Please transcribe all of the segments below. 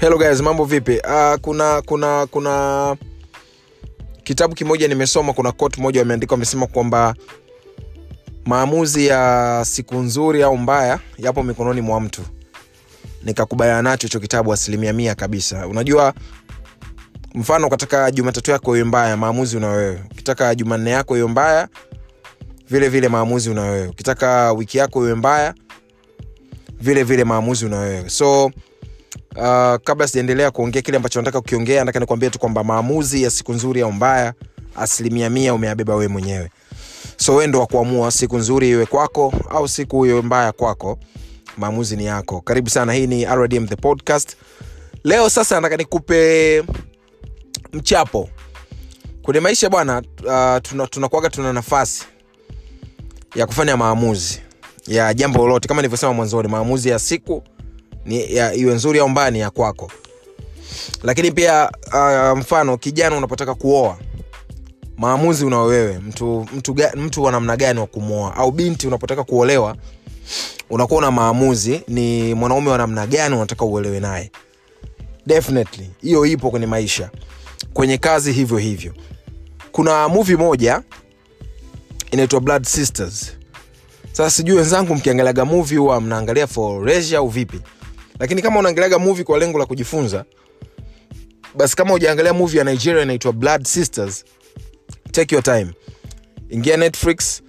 hello guys mambo vipi? Uh, kuna kuna kuna kitabu kimoja nimesoma kuna quote moja wameandika wamesema kwamba maamuzi ya siku nzuri au mbaya yapo mikononi mwa mtu. Nikakubaliana nacho hicho kitabu asilimia mia kabisa. Unajua mfano ukataka jumatatu yako iwe mbaya maamuzi una ukitaka jumanne yako iwe mbaya vile vile maamuzi una ukitaka wiki yako iwe mbaya vile vile maamuzi una wewe. So uh, kabla sijaendelea kuongea kile ambacho nataka kukiongea nataka nikwambie tu kwamba maamuzi ya siku nzuri au mbaya asilimia mia umeabeba wewe mwenyewe. So we ndo wa kuamua siku nzuri iwe kwako au siku iwe mbaya kwako. Maamuzi ni yako. Karibu sana. Hii ni rdm the podcast. Leo sasa nataka nikupe mchapo. Kwenye maisha bwana uh, tunakuaga tuna, tuna, tuna nafasi ya kufanya maamuzi ya jambo lolote. Kama nilivyosema mwanzoni maamuzi ya siku ni ya, iwe nzuri au mbaya ni ya kwako. Lakini pia uh, mfano kijana unapotaka kuoa maamuzi unao wewe mtu mtu, mtu wa namna gani wa kumwoa au binti unapotaka kuolewa unakuwa una maamuzi ni mwanaume wa namna gani unataka uolewe naye. Definitely hiyo ipo kwenye maisha. Kwenye kazi hivyo hivyo. Kuna muvi moja inaitwa blood sisters. Sasa sijui wenzangu mkiangaliaga muvi huwa mnaangalia for au vipi lakini kama unaangaliaga movie kwa lengo la kujifunza basi kama ujaangalia movie ya nigeria inaitwa blood sisters take your time. Ingia netflix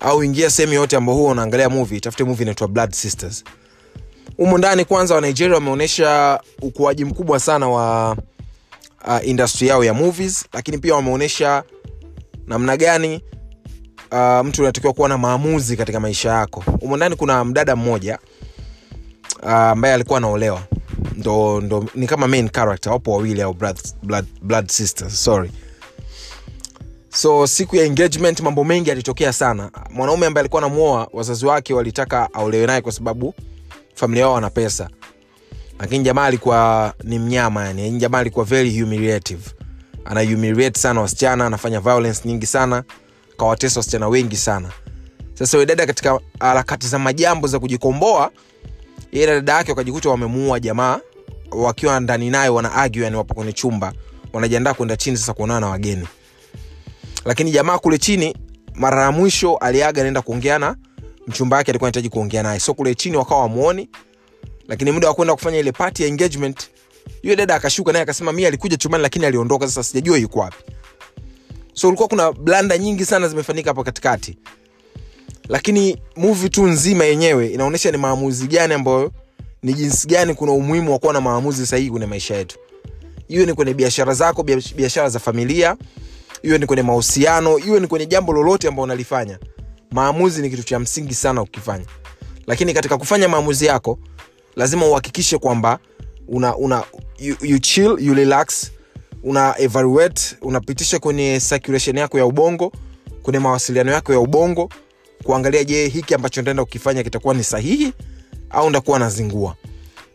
au ingia sehemu yoyote ambao huwa unaangalia movie tafute movie inaitwa blood sisters. Humu ndani kwanza wa nigeria wameonyesha ukuaji mkubwa sana wa uh, industry yao ya movies lakini pia wameonyesha namna gani uh, mtu unatakiwa kuwa na maamuzi katika maisha yako. Humu ndani kuna mdada mmoja ambaye uh, alikuwa anaolewa. Ndo, ndo ni kama main character. Wapo wawili au blood, blood, blood sisters sorry. So siku ya engagement mambo mengi yalitokea sana. Mwanaume ambaye alikuwa anamuoa wazazi wake walitaka aolewe naye kwa sababu familia yao wana pesa. Lakini jamaa alikuwa ni mnyama yani. Jamaa alikuwa very humiliative. Ana humiliate sana wasichana anafanya violence nyingi sana kawatesa wasichana wengi sana. Sasa wedada katika harakati za majambo za kujikomboa yeye na dada yake wakajikuta wamemuua jamaa wakiwa ndani naye wana argue yani wapo kwenye chumba wanajiandaa kwenda chini sasa kuonana na wageni. Lakini jamaa kule chini mara ya mwisho aliaga naenda kuongea na mchumba wake alikuwa anahitaji kuongea naye. So kule chini wakawa wamuoni lakini muda wa kwenda kufanya ile party ya engagement yule dada akashuka naye akasema mi alikuja chumbani lakini aliondoka. Sasa sijajua yuko wapi. So ulikuwa kuna blanda nyingi sana zimefanyika hapa katikati lakini movie tu nzima yenyewe inaonyesha ni maamuzi gani ambayo ni jinsi gani kuna umuhimu wa kuwa na maamuzi sahihi kwenye maisha yetu. Iwe ni kwenye biashara zako biashara za familia iwe ni kwenye mahusiano iwe ni kwenye jambo lolote ambao unalifanya maamuzi ni kitu cha msingi sana ukifanya. Lakini katika kufanya maamuzi yako lazima uhakikishe kwamba una, una you, you chill you relax una evaluate unapitisha kwenye circulation yako ya ubongo kwenye mawasiliano yako ya ubongo kuangalia je hiki ambacho ndaenda kukifanya kitakuwa ni sahihi au ndakuwa nazingua?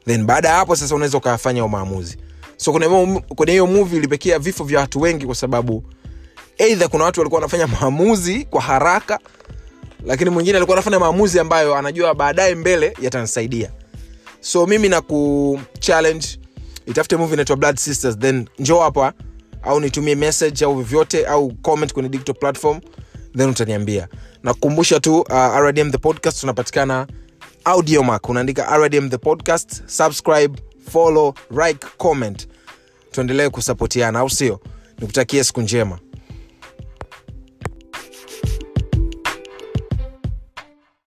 Then baada ya hapo sasa unaweza ukayafanya maamuzi. So kwenye hiyo muvi ilipekea vifo vya watu wengi kwa sababu eidha kuna watu walikuwa wanafanya maamuzi kwa haraka lakini mwingine alikuwa anafanya maamuzi ambayo anajua baadaye mbele yatanisaidia. So mimi na ku challenge itafute movie inaitwa blood sisters then njoo hapa au nitumie message au vyovyote au comment kwenye digital platform then utaniambia. Nakukumbusha tu uh, rdm the podcast tunapatikana audiomac unaandika rdm the podcast subscribe follow like comment. Tuendelee kusapotiana au sio? Nikutakie siku njema